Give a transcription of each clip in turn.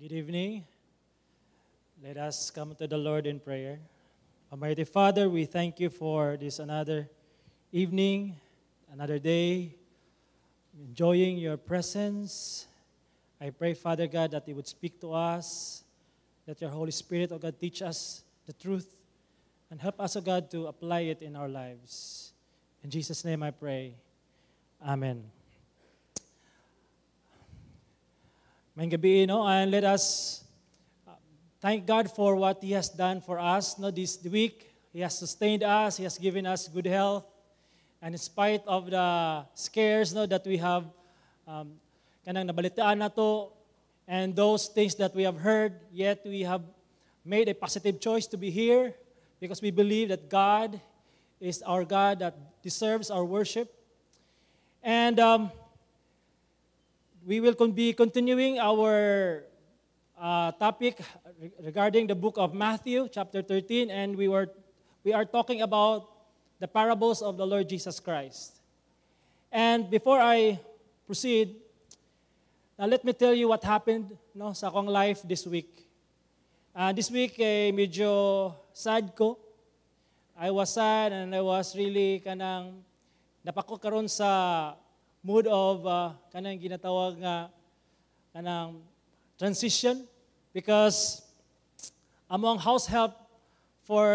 Good evening. Let us come to the Lord in prayer. Almighty Father, we thank you for this another evening, another day, enjoying your presence. I pray, Father God, that you would speak to us, that your Holy Spirit, oh God, teach us the truth and help us, oh God, to apply it in our lives. In Jesus' name I pray. Amen. May gabi, no? And let us uh, thank God for what He has done for us no, this week. He has sustained us, He has given us good health. And in spite of the scares no, that we have, um, kanang nabalitaan na to, and those things that we have heard, yet we have made a positive choice to be here because we believe that God is our God that deserves our worship. And um, we will be continuing our uh, topic regarding the book of Matthew, chapter 13, and we were we are talking about the parables of the Lord Jesus Christ. And before I proceed, now let me tell you what happened no, sa akong life this week. Uh, this week, eh, medyo sad ko. I was sad and I was really kanang napako karon sa mood of uh, kanang ginatawag nga kanang transition because among house help for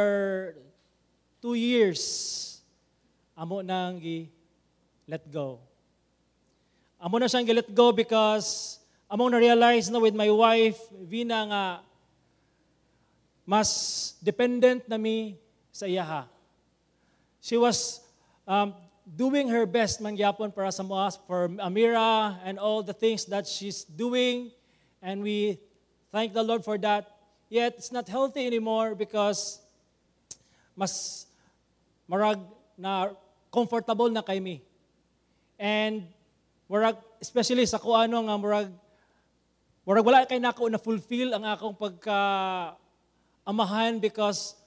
two years amo nang gi let go. Amo na siyang let go because amo na realize na with my wife Vina nga mas dependent na mi sa iyaha. She was um, doing her best mangyapon para sa mga for Amira and all the things that she's doing and we thank the Lord for that. Yet it's not healthy anymore because mas marag na comfortable na kay me. And marag especially sa kuano nga marag marag wala kay nako na fulfill ang akong pagka amahan because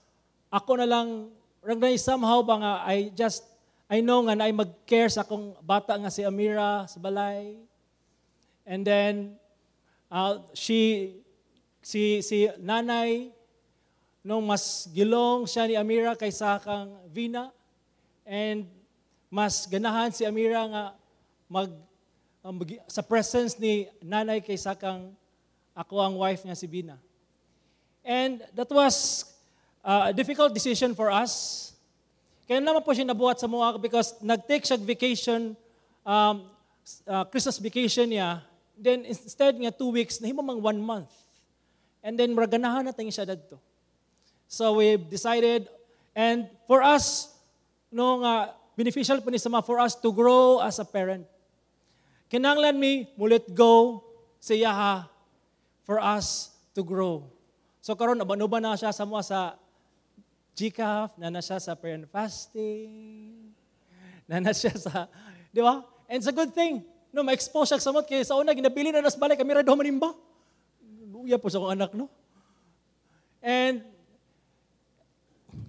ako na lang rag na somehow ba nga I just I know nga na ay mag-care sa akong bata nga si Amira sa balay. And then, uh, she, si, si nanay, nung mas gilong siya ni Amira kaysa kang Vina, and mas ganahan si Amira nga mag, um, sa presence ni nanay kaysa kang ako ang wife nga si Vina. And that was uh, a difficult decision for us kaya naman po siya nabuhat sa mga because nag-take siya vacation, um, uh, Christmas vacation niya, then instead nga two weeks, nahimo mang one month. And then maraganahan natin siya dadto. So we decided, and for us, no nga, beneficial po ni sama for us to grow as a parent. Kinanglan mi, mulit go sa yaha for us to grow. So karon abanuba na siya sa mga sa GCAF, na na siya sa prayer and fasting, na na siya sa, di ba? And it's a good thing. No, ma-expose siya sa mot, kaya sa una, ginabili na nas balik, kami rado manimba. Luya po sa akong anak, no? And,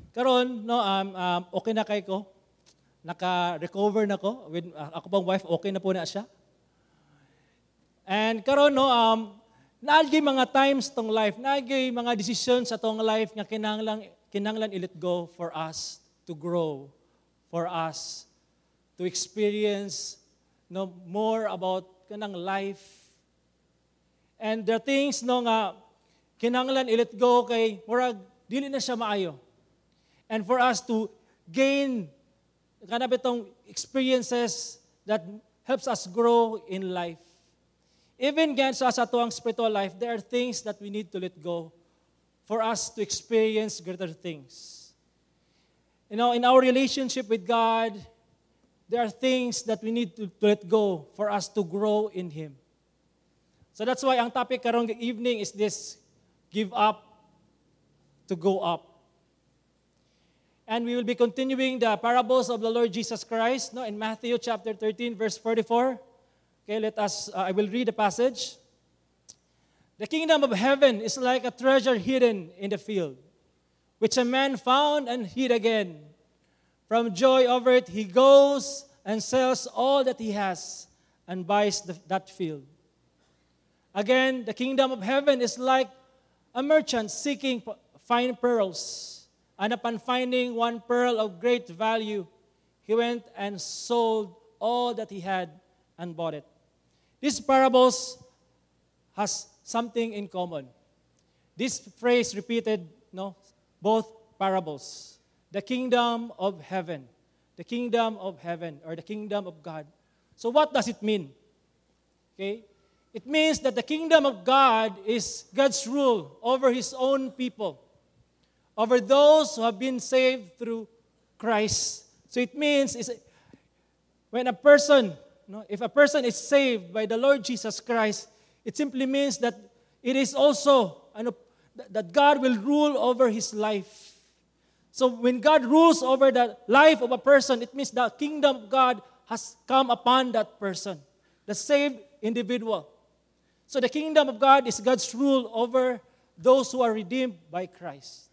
karon no, um, um, okay na kay ko. Naka-recover na ko. With, uh, ako pang wife, okay na po na siya. And karon no, um, naagay mga times tong life, naagay mga decisions sa tong life nga kinahanglang kinanglan i-let go for us to grow, for us to experience no more about kanang life. And the things no nga kinanglan i-let go kay murag dili na siya maayo. And for us to gain kana bitong experiences that helps us grow in life. Even gan sa sa tuang spiritual life, there are things that we need to let go for us to experience greater things. You know, in our relationship with God, there are things that we need to, to let go for us to grow in Him. So that's why ang topic karong evening is this, give up to go up. And we will be continuing the parables of the Lord Jesus Christ no, in Matthew chapter 13, verse 44. Okay, let us, uh, I will read the passage. The kingdom of heaven is like a treasure hidden in the field, which a man found and hid again. From joy over it, he goes and sells all that he has and buys the, that field. Again, the kingdom of heaven is like a merchant seeking fine pearls. And upon finding one pearl of great value, he went and sold all that he had and bought it. These parables has something in common. This phrase repeated, no, both parables. The kingdom of heaven, the kingdom of heaven, or the kingdom of God. So what does it mean? Okay, it means that the kingdom of God is God's rule over his own people, over those who have been saved through Christ. So it means is when a person, no, if a person is saved by the Lord Jesus Christ, it simply means that it is also ano, that God will rule over his life. So when God rules over the life of a person, it means the kingdom of God has come upon that person, the saved individual. So the kingdom of God is God's rule over those who are redeemed by Christ.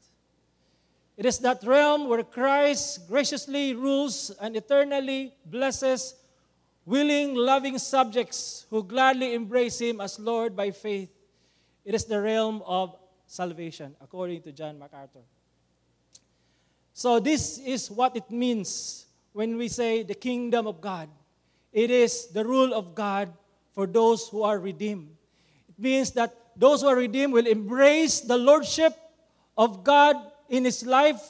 It is that realm where Christ graciously rules and eternally blesses willing, loving subjects who gladly embrace Him as Lord by faith. It is the realm of salvation, according to John MacArthur. So, this is what it means when we say the kingdom of God. It is the rule of God for those who are redeemed It means that those who are redeemed will embrace the lordship of God in his life.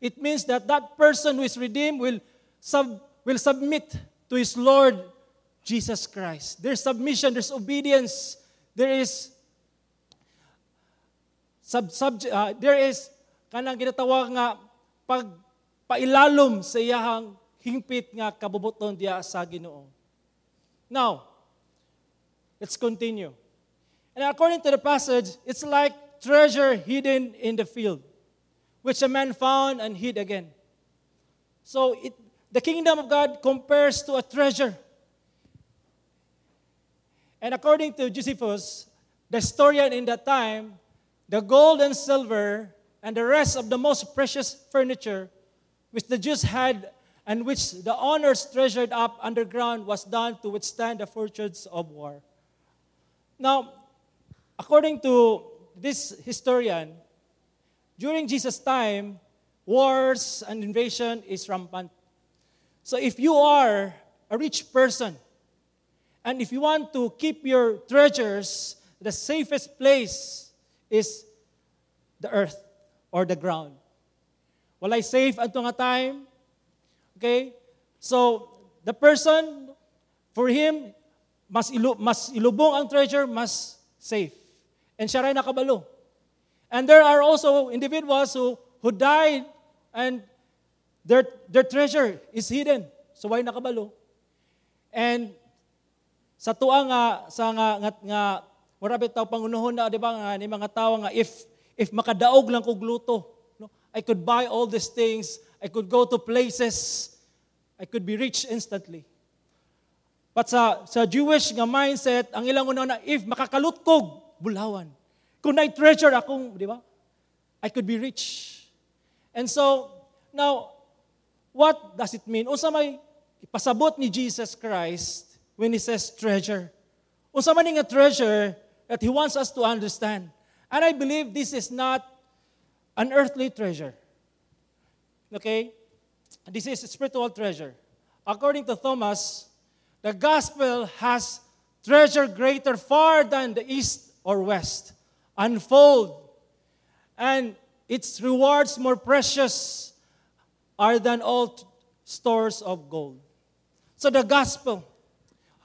It means that that person who is redeemed will, sub, will submit to his Lord Jesus Christ. There's submission, there's obedience, there is sub, sub, uh, there is kanang ginatawag nga pag pailalom sa iyahang hingpit nga kabubuton diya sa Ginoo. Now, let's continue. And according to the passage, it's like treasure hidden in the field, which a man found and hid again. So it, the kingdom of God compares to a treasure. And according to Josephus, the historian in that time, the gold and silver and the rest of the most precious furniture which the Jews had and which the owners treasured up underground was done to withstand the fortunes of war. Now, according to this historian, during Jesus' time, wars and invasion is rampant. So if you are a rich person, and if you want to keep your treasures, the safest place is the earth or the ground. Walay safe at nga time. Okay? So, the person, for him, mas, ilu, mas ilubong ang treasure, mas safe. And siya rin nakabalo. And there are also individuals who, who died and their, their treasure is hidden. So why nakabalo? And sa tuwa nga, sa nga, nga, nga marabit tao pangunuhon na, di ba, nga, ni mga tao nga, if, if makadaog lang kog luto, no, I could buy all these things, I could go to places, I could be rich instantly. But sa, sa Jewish nga mindset, ang ilang una na, if makakalutkog, bulawan. Kung na-treasure akong, di ba? I could be rich. And so, now, what does it mean? Unsa may pasabot ni Jesus Christ when He says treasure. Unsa man nga treasure that He wants us to understand. And I believe this is not an earthly treasure. Okay? This is spiritual treasure. According to Thomas, the gospel has treasure greater far than the east or west unfold, and its rewards more precious are than all t- stores of gold. So the gospel,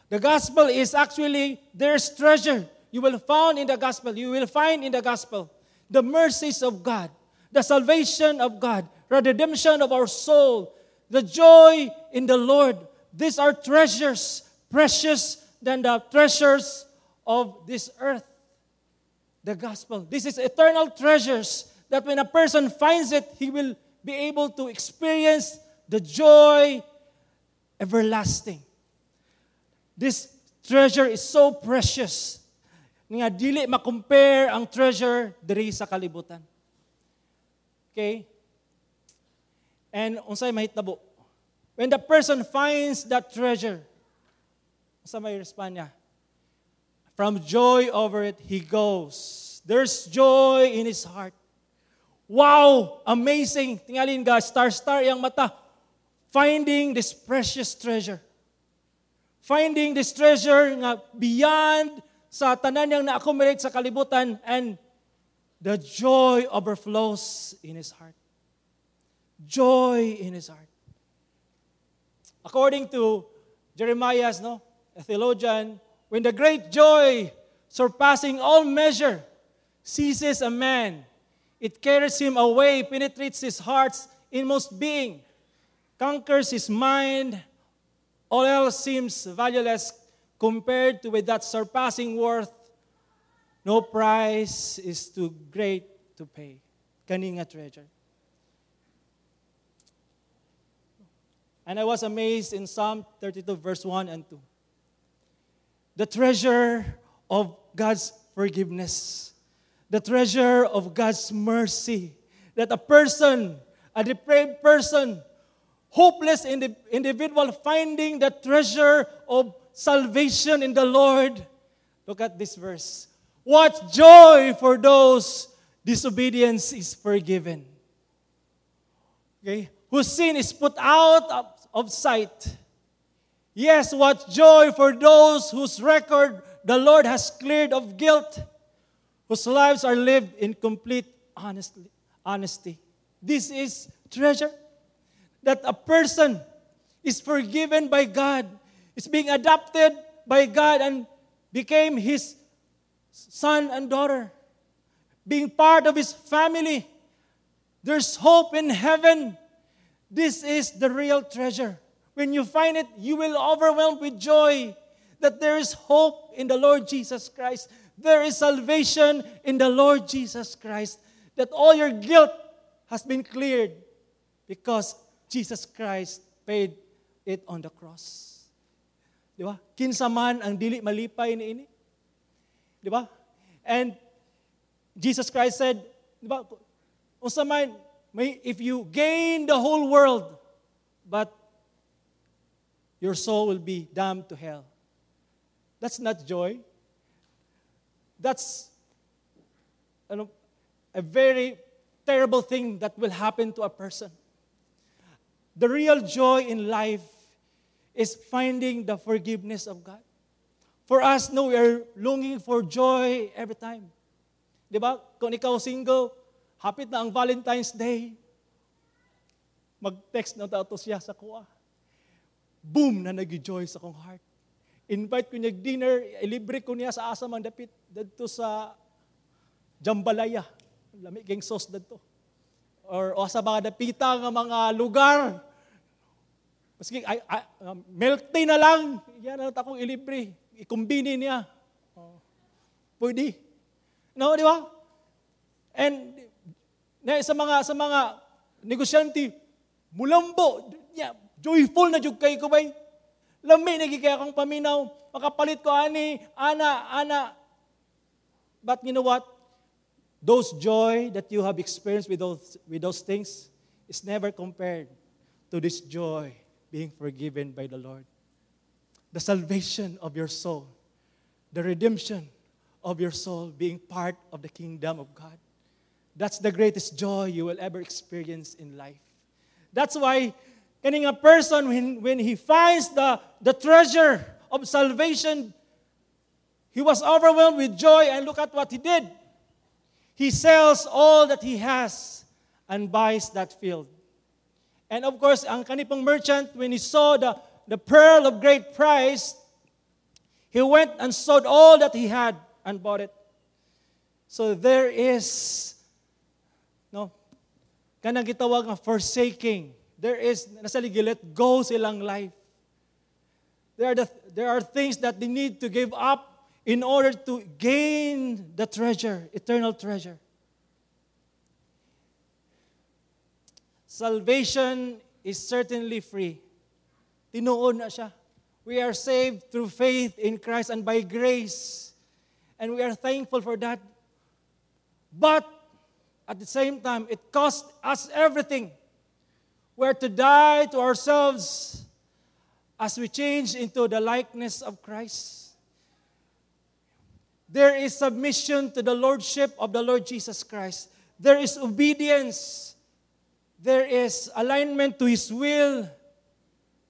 the gospel is actually there's treasure you will find in the gospel. You will find in the gospel the mercies of God, the salvation of God, the redemption of our soul, the joy in the Lord. These are treasures precious than the treasures of this earth the gospel. This is eternal treasures that when a person finds it, he will be able to experience the joy everlasting. This treasure is so precious nga dili ma-compare ang treasure diri sa kalibutan. Okay? And unsay mahitabo? When the person finds that treasure, sa may respond niya? From joy over it, he goes. There's joy in his heart. Wow! Amazing! Tingalin guys, star-star yung mata. Finding this precious treasure. Finding this treasure nga beyond sa tanan yang na-accumulate sa kalibutan and the joy overflows in his heart. Joy in his heart. According to Jeremiah's no, a theologian, when the great joy surpassing all measure seizes a man, it carries him away, penetrates his heart's inmost being, conquers his mind, all else seems valueless compared to with that surpassing worth. No price is too great to pay. Kaninga treasure. And I was amazed in Psalm 32, verse 1 and 2. The treasure of God's forgiveness, the treasure of God's mercy, that a person, a depraved person, hopeless indi- individual, finding the treasure of salvation in the Lord. Look at this verse. What joy for those disobedience is forgiven. Okay? Whose sin is put out of, of sight. Yes, what joy for those whose record the Lord has cleared of guilt, whose lives are lived in complete honesty. honesty. This is treasure that a person is forgiven by God, is being adopted by God, and became his son and daughter, being part of his family. There's hope in heaven. This is the real treasure. When you find it, you will overwhelmed with joy that there is hope in the Lord Jesus Christ. There is salvation in the Lord Jesus Christ. That all your guilt has been cleared because Jesus Christ paid it on the cross. Di ba? Kinsa man ang dili malipay ni ini. Di ba? And Jesus Christ said, di ba? Unsa man, may, if you gain the whole world, but your soul will be damned to hell. That's not joy. That's ano, a very terrible thing that will happen to a person. The real joy in life is finding the forgiveness of God. For us, no, we are longing for joy every time. Di ba? Kung ikaw single, hapit na ang Valentine's Day, mag-text na to siya sa kuha. Boom! Na nag-joy sa kong heart. Invite ko niya dinner, ilibre ko niya sa asa man dapit dito sa Jambalaya. Lami keng sauce dito. Or o sa mga dapita nga mga lugar. Maski ay, ay, um, milk tea na lang. Yan ang akong ilibre. Ikumbini niya. Oh. Pwede. No, di ba? And na sa mga sa mga negosyante, mulambo, yeah, joyful na jud kay ko bay. Lami na kaya akong paminaw, makapalit ko ani, ana, ana. But you know what? Those joy that you have experienced with those, with those things is never compared to this joy being forgiven by the Lord. The salvation of your soul, the redemption of your soul being part of the kingdom of God. That's the greatest joy you will ever experience in life. That's why kaning a person when, when he finds the, the treasure of salvation, he was overwhelmed with joy and look at what he did. He sells all that he has and buys that field. And of course, ang kanipong merchant, when he saw the, the pearl of great price, he went and sold all that he had and bought it. So there is, no, kanang gitawag forsaking. There is, nasa let go silang life. There are, the, there are things that they need to give up in order to gain the treasure, eternal treasure. Salvation is certainly free. Tinuon na siya. We are saved through faith in Christ and by grace. And we are thankful for that. But at the same time, it cost us everything. We're to die to ourselves as we change into the likeness of Christ. there is submission to the lordship of the Lord Jesus Christ. There is obedience. There is alignment to his will.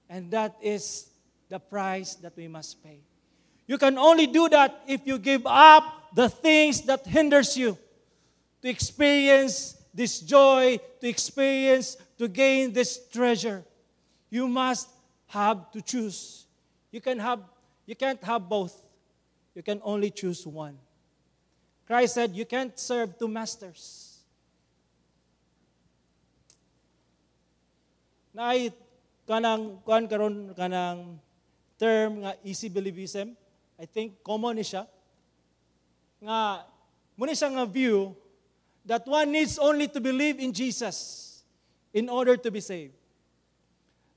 And that is the price that we must pay. You can only do that if you give up the things that hinders you to experience this joy, to experience, to gain this treasure. You must have to choose. You can have you can't have both. You can only choose one. Christ said you can't serve two masters. Na ay kanang kuan karon kanang term nga easy believism. I think common siya. Nga muna siya nga view that one needs only to believe in Jesus in order to be saved.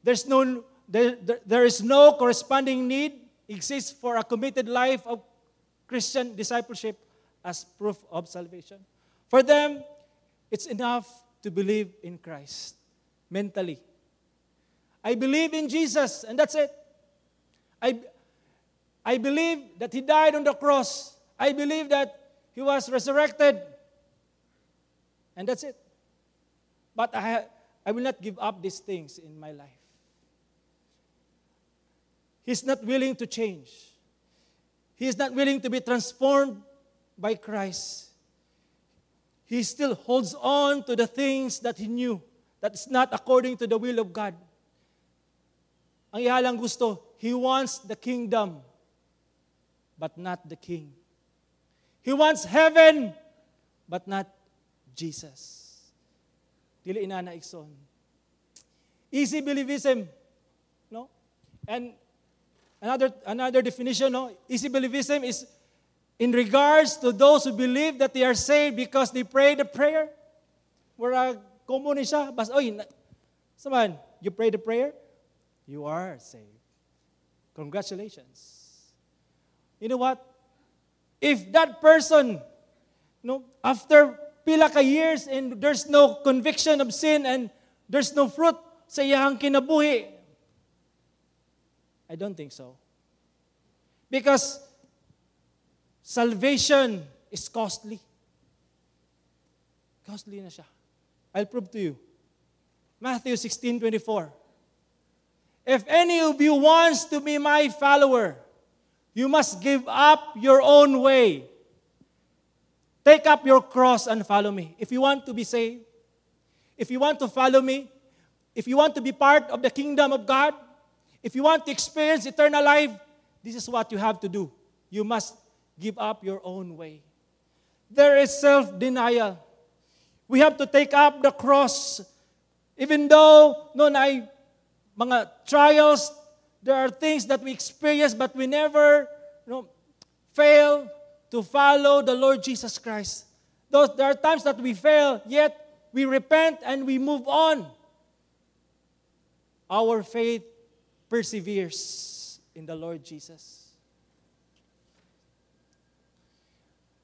There's no there, there, is no corresponding need exists for a committed life of Christian discipleship as proof of salvation. For them, it's enough to believe in Christ mentally. I believe in Jesus, and that's it. I, I believe that He died on the cross. I believe that He was resurrected. And that's it. But I, I will not give up these things in my life. He's not willing to change. He is not willing to be transformed by Christ. He still holds on to the things that he knew that is not according to the will of God. Ang ihalang gusto, he wants the kingdom, but not the king. He wants heaven, but not Jesus. Dili inana ikson. Easy believism, no? And Another, another definition, no? Easy believism is in regards to those who believe that they are saved because they pray the prayer. Where common siya, bas, oy, saman, you pray the prayer, you are saved. Congratulations. You know what? If that person, no, after pila ka years and there's no conviction of sin and there's no fruit sa iyang kinabuhi, I don't think so. Because salvation is costly. Costly na siya. I'll prove to you. Matthew 16, 24. If any of you wants to be my follower, you must give up your own way. Take up your cross and follow me. If you want to be saved, if you want to follow me, if you want to be part of the kingdom of God, if you want to experience eternal life, this is what you have to do. You must give up your own way. There is self denial. We have to take up the cross. Even though, no, I, mga trials, there are things that we experience, but we never you know, fail to follow the Lord Jesus Christ. Those, there are times that we fail, yet we repent and we move on. Our faith perseveres in the Lord Jesus.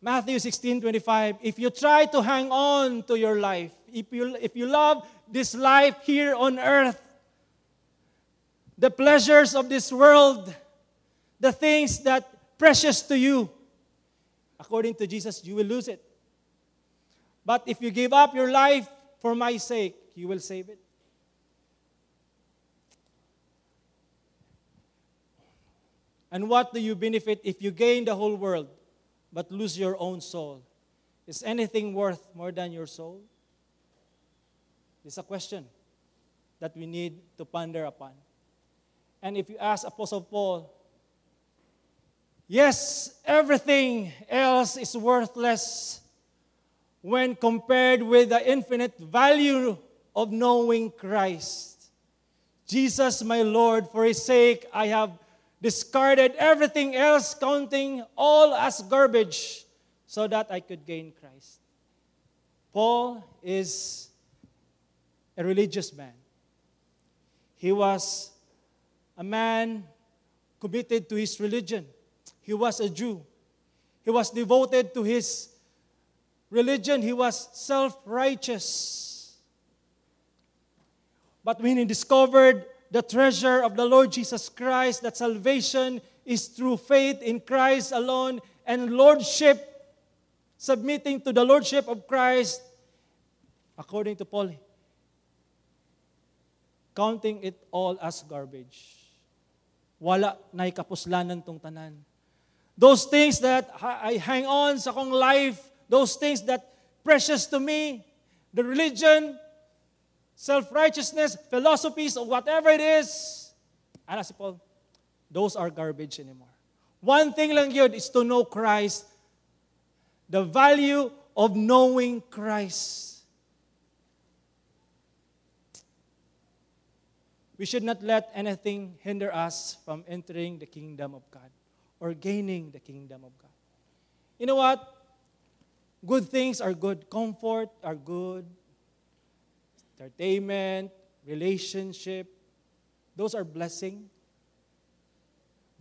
Matthew 16 25. If you try to hang on to your life, if you, if you love this life here on earth, the pleasures of this world, the things that precious to you, according to Jesus, you will lose it. But if you give up your life for my sake, you will save it. And what do you benefit if you gain the whole world but lose your own soul? Is anything worth more than your soul? It's a question that we need to ponder upon. And if you ask Apostle Paul, yes, everything else is worthless when compared with the infinite value of knowing Christ. Jesus, my Lord, for his sake I have discarded everything else, counting all as garbage, so that I could gain Christ. Paul is a religious man. He was a man committed to his religion. He was a Jew. He was devoted to his religion. He was self righteous. But when he discovered the treasure of the Lord Jesus Christ, that salvation is through faith in Christ alone and lordship, submitting to the lordship of Christ, according to Paul, counting it all as garbage. Wala na kapuslanan tong tanan. Those things that I hang on sa kong life, those things that precious to me, the religion, self-righteousness, philosophies, or whatever it is, ano si Paul? Those are garbage anymore. One thing lang yun is to know Christ, the value of knowing Christ. We should not let anything hinder us from entering the kingdom of God or gaining the kingdom of God. You know what? Good things are good. Comfort are good. Entertainment, relationship, those are blessing.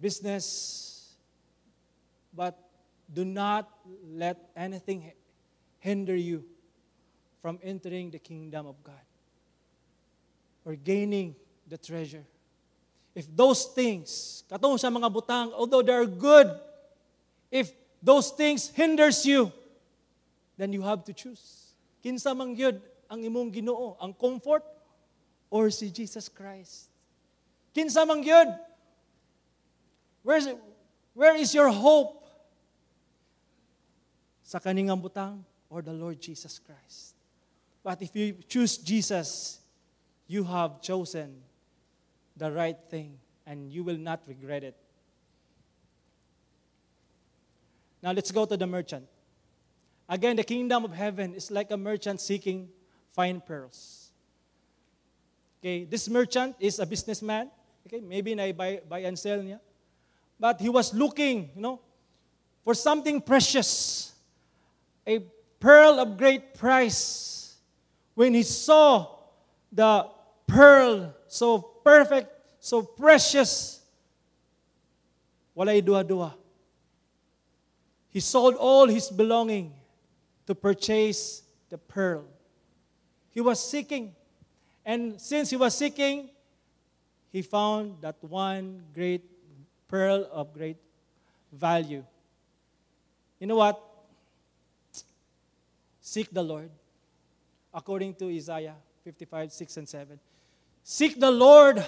Business. But do not let anything hinder you from entering the kingdom of God or gaining the treasure. If those things, katong sa mga butang, although they are good, if those things hinders you, then you have to choose. Kinsa man gyud ang imong Ginoo, ang comfort or si Jesus Christ. Kinsa man gyud? Where is, where is your hope? Sa kaningang butang or the Lord Jesus Christ. But if you choose Jesus, you have chosen the right thing and you will not regret it. Now let's go to the merchant. Again, the kingdom of heaven is like a merchant seeking fine pearls. Okay, this merchant is a businessman. Okay, maybe na buy, buy and sell niya. But he was looking, you know, for something precious, a pearl of great price. When he saw the pearl so perfect, so precious, walay duha-duha. He sold all his belonging to purchase the pearl. He was seeking. And since he was seeking, he found that one great pearl of great value. You know what? Seek the Lord, according to Isaiah 55, 6 and 7. Seek the Lord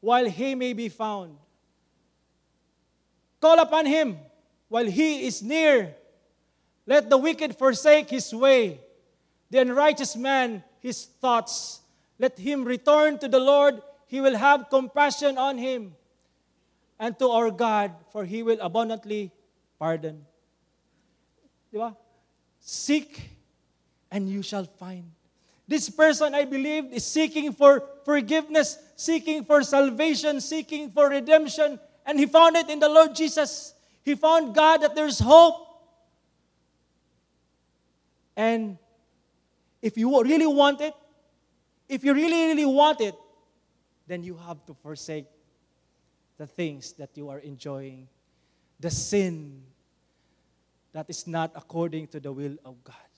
while he may be found. Call upon him while he is near. Let the wicked forsake his way, the unrighteous man his thoughts. Let him return to the Lord, he will have compassion on him, and to our God, for he will abundantly pardon. Seek, and you shall find. This person, I believe, is seeking for forgiveness, seeking for salvation, seeking for redemption, and he found it in the Lord Jesus. He found God that there's hope. And if you really want it, if you really, really want it, then you have to forsake the things that you are enjoying, the sin that is not according to the will of God.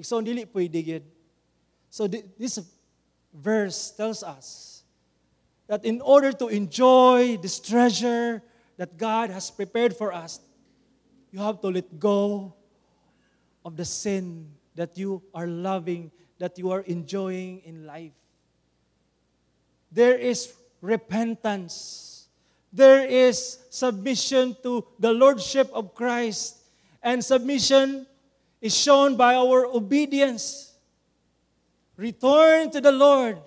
So, dili pwede yun. So, this verse tells us that in order to enjoy this treasure that God has prepared for us, you have to let go of the sin that you are loving, that you are enjoying in life. There is repentance. There is submission to the Lordship of Christ. And submission is shown by our obedience. Return to the Lord.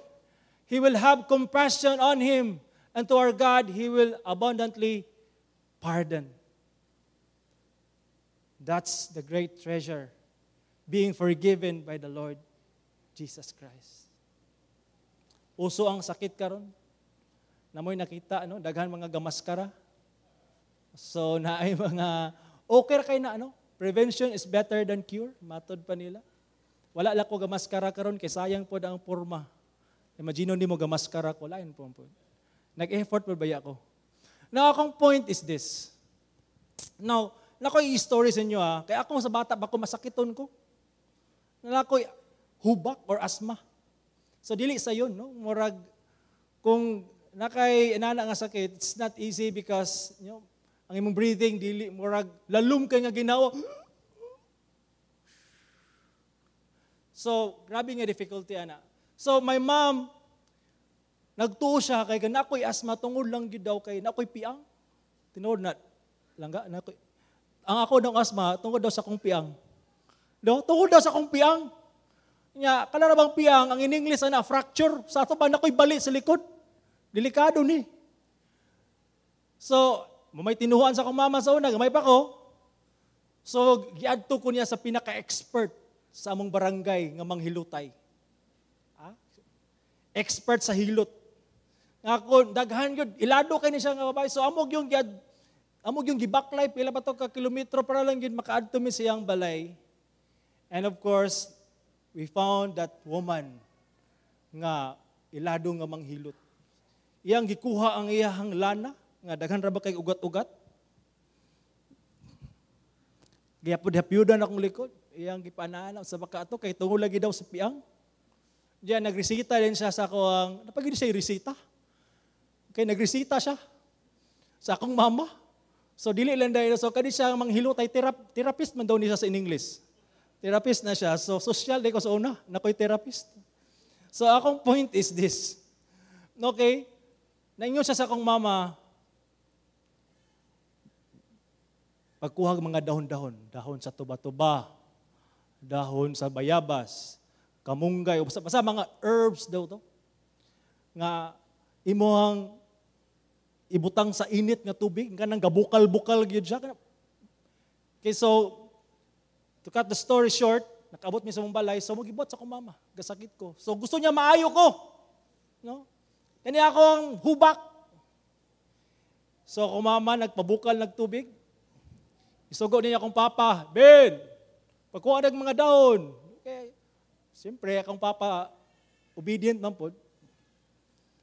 He will have compassion on him. And to our God, He will abundantly pardon. That's the great treasure, being forgiven by the Lord Jesus Christ. Uso ang sakit karon. Namoy nakita ano, daghan mga gamaskara. So naay mga okay kay na ano, Prevention is better than cure, matod pa nila. Wala la ko gamaskara karon kay sayang po ang porma. Imagine ni mo gamaskara ko lain po po. Nag-effort pa ba ako? Now, akong point is this. Now, nako i story sa inyo ha. Kaya ako sa bata ba ko masakiton ko? Nako hubak or asma. So dili sa yon no. Murag kung nakay inana nga sakit, it's not easy because you know, ang imong breathing dili murag lalum kay nga ginawa. So, grabe nga difficulty ana. So, my mom nagtuo siya kay kana ako'y asma tungod lang gid daw kay nakoy piang. Tinuod na langga na ako'y ang ako ng asma tungod daw sa kong piang. Do, tungod daw sa kong piang. Nya, kala bang piang ang in English ana fracture sa ato pa nakoy bali sa likod. Delikado ni. So, may tinuhuan sa akong mama sa una, gamay pa ko. So, giadto ko niya sa pinaka-expert sa among barangay nga manghilutay. Ha? Expert sa hilot. Nga ko, daghan yun, ilado kay ni siya nga babae. So, amog yung giad, amog yung gibaklay, pila pa to ka kilometro para lang yun makaadto mi siyang balay. And of course, we found that woman nga ilado nga manghilot. Iyang gikuha ang iyahang lana, nga daghan ra ba kay ugat-ugat? Gihapod-hapyudan akong likod. Iyang gipanaan sa baka ato kay tungo lagi daw sa piang. Diyan nagresita din siya sa ako ang napagid siya resita. Kay nagresita siya sa akong mama. So dili lang dahil so kadi siya manghilotay terap, therapist man daw niya sa in English. Therapist na siya. So social day ko sa una, nakoy therapist. So akong point is this. Okay? Naingon siya sa akong mama, pagkuha mga dahon-dahon, dahon sa tuba-tuba, dahon sa bayabas, kamunggay, basta, basta mga herbs daw to. Nga imuhang ibutang sa init nga tubig, nga nang gabukal-bukal gyud siya. Okay, so to cut the story short, nakabot mi sa mong balay, so magibot sa akong mama, gasakit ko. So gusto niya maayo ko. No? Kani akong hubak. So ako mama nagpabukal nagtubig, Isugo niya akong papa, Ben, pagkuha ng mga daon. Okay. Siyempre, akong papa, obedient man po.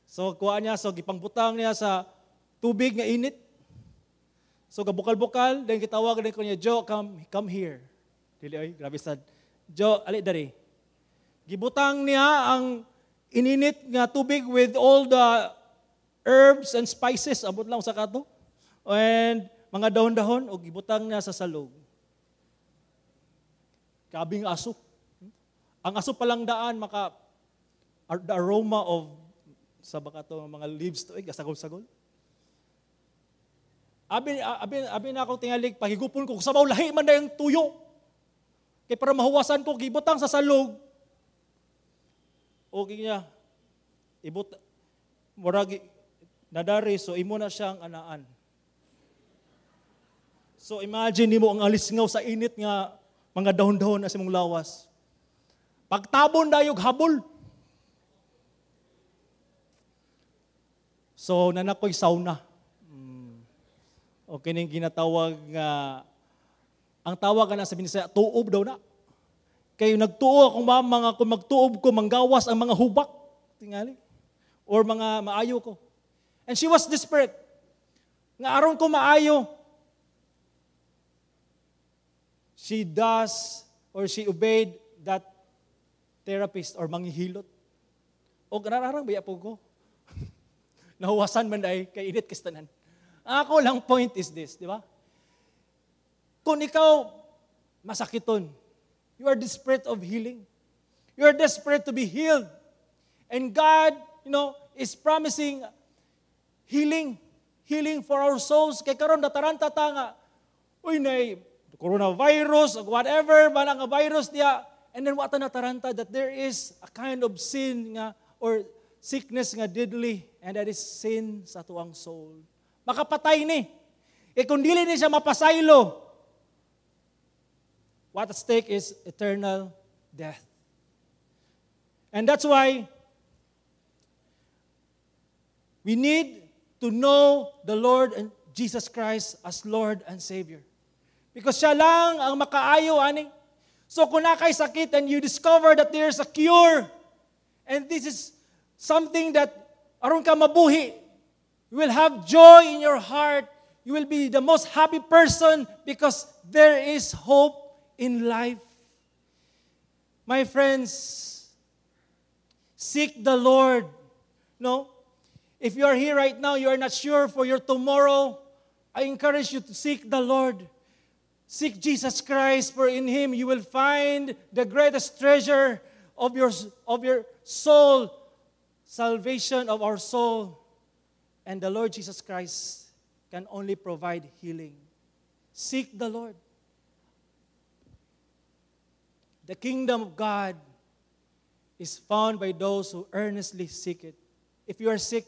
So, kuha niya, so gipangbutang niya sa tubig nga init. So, gabukal-bukal, then kitawag din ko niya, Joe, come, come here. Dili, ay, grabe sad. Joe, ali dari. Gibutang niya ang ininit nga tubig with all the herbs and spices. Abot lang sa kato. And mga dahon-dahon o gibutang niya sa salog. Kabing aso. Ang aso palang daan maka the aroma of sa baka to mga leaves to, eh, gasagol-sagol. Abi, abi, abi na ako tingalig, pahigupon ko, sabaw lahi man na yung tuyo. Kaya para mahuwasan ko, gibutang sa salog. O niya, ibut, murag, nadari, so imo na siyang anaan. So imagine mo ang alisngaw sa init nga mga dahon-dahon sa mong lawas. Pagtabon dayog habol. So nanakoy sauna. Hmm. Okay ning ginatawag nga ang tawag na sa Binisaya, tuob daw na. Kayo nagtuo akong mama nga kung magtuob ko, manggawas ang mga hubak. Tingali. Or mga maayo ko. And she was desperate. Nga aron ko maayo, she does or she obeyed that therapist or manghihilot. O nararang baya po ko. Nahuwasan man dahil kay init kistanan. Ako lang point is this, di ba? Kung ikaw masakiton, you are desperate of healing. You are desperate to be healed. And God, you know, is promising healing. Healing for our souls. Kay karon dataranta ta nga, uy, nay, coronavirus, or whatever, man ang virus niya. And then wata na taranta that there is a kind of sin nga, or sickness nga deadly, and that is sin sa tuang soul. Makapatay ni. E kung dili ni siya mapasaylo, what at stake is eternal death. And that's why we need to know the Lord and Jesus Christ as Lord and Savior. Because siya lang ang makaayo, ani. So kung nakay sakit and you discover that there's a cure, and this is something that aron ka mabuhi, you will have joy in your heart, you will be the most happy person because there is hope in life. My friends, seek the Lord. No? If you are here right now, you are not sure for your tomorrow, I encourage you to seek the Lord. Seek Jesus Christ, for in Him you will find the greatest treasure of your, of your soul, salvation of our soul. And the Lord Jesus Christ can only provide healing. Seek the Lord. The kingdom of God is found by those who earnestly seek it. If you are sick,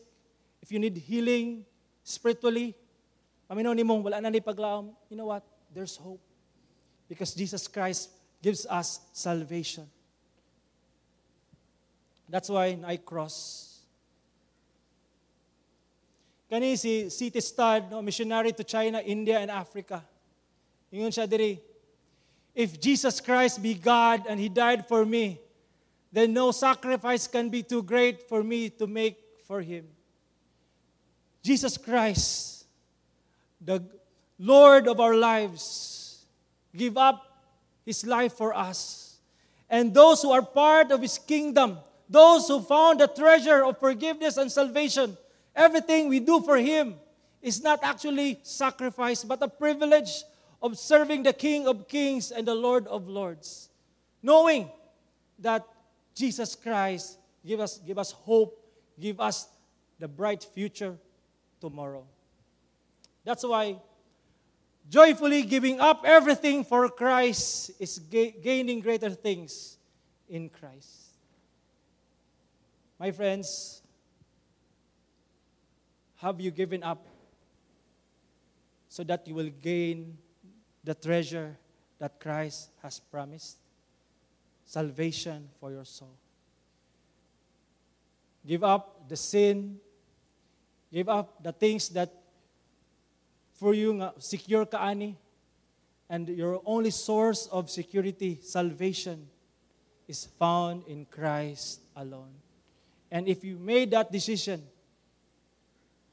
if you need healing spiritually, paminaw ni mong wala na ni paglaom, you know what? There's hope. Because Jesus Christ gives us salvation. That's why I cross. Kani si C.T. Studd, no, missionary to China, India, and Africa. Ingon siya diri, if Jesus Christ be God and He died for me, then no sacrifice can be too great for me to make for Him. Jesus Christ, the Lord of our lives, give up His life for us. And those who are part of His kingdom, those who found the treasure of forgiveness and salvation, everything we do for Him is not actually sacrifice, but a privilege of serving the King of Kings and the Lord of Lords, knowing that Jesus Christ give us, give us hope, give us the bright future tomorrow. That's why joyfully giving up everything for Christ is ga- gaining greater things in Christ. My friends, have you given up so that you will gain the treasure that Christ has promised salvation for your soul. Give up the sin, give up the things that for you nga, secure ka ani, and your only source of security, salvation, is found in Christ alone. And if you made that decision,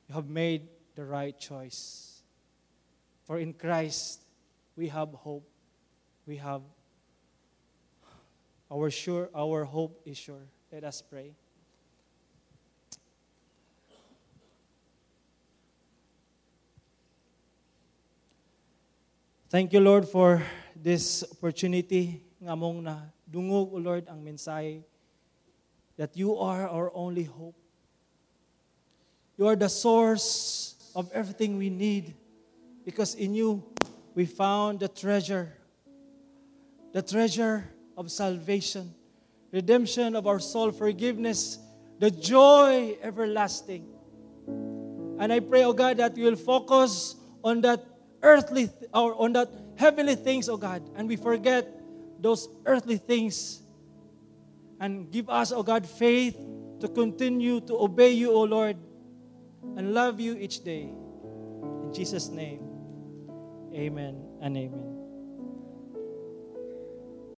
you have made the right choice. For in Christ, we have hope. We have our sure our hope is sure. Let us pray. Thank you Lord for this opportunity nga mong na dungog o Lord ang mensahe that you are our only hope. You are the source of everything we need because in you we found the treasure, the treasure of salvation, redemption of our soul, forgiveness, the joy everlasting. And I pray, oh God, that we will focus on that earthly or on that heavenly things, oh God, and we forget those earthly things. And give us, oh God, faith to continue to obey you, oh Lord, and love you each day. In Jesus' name. Amen and amen.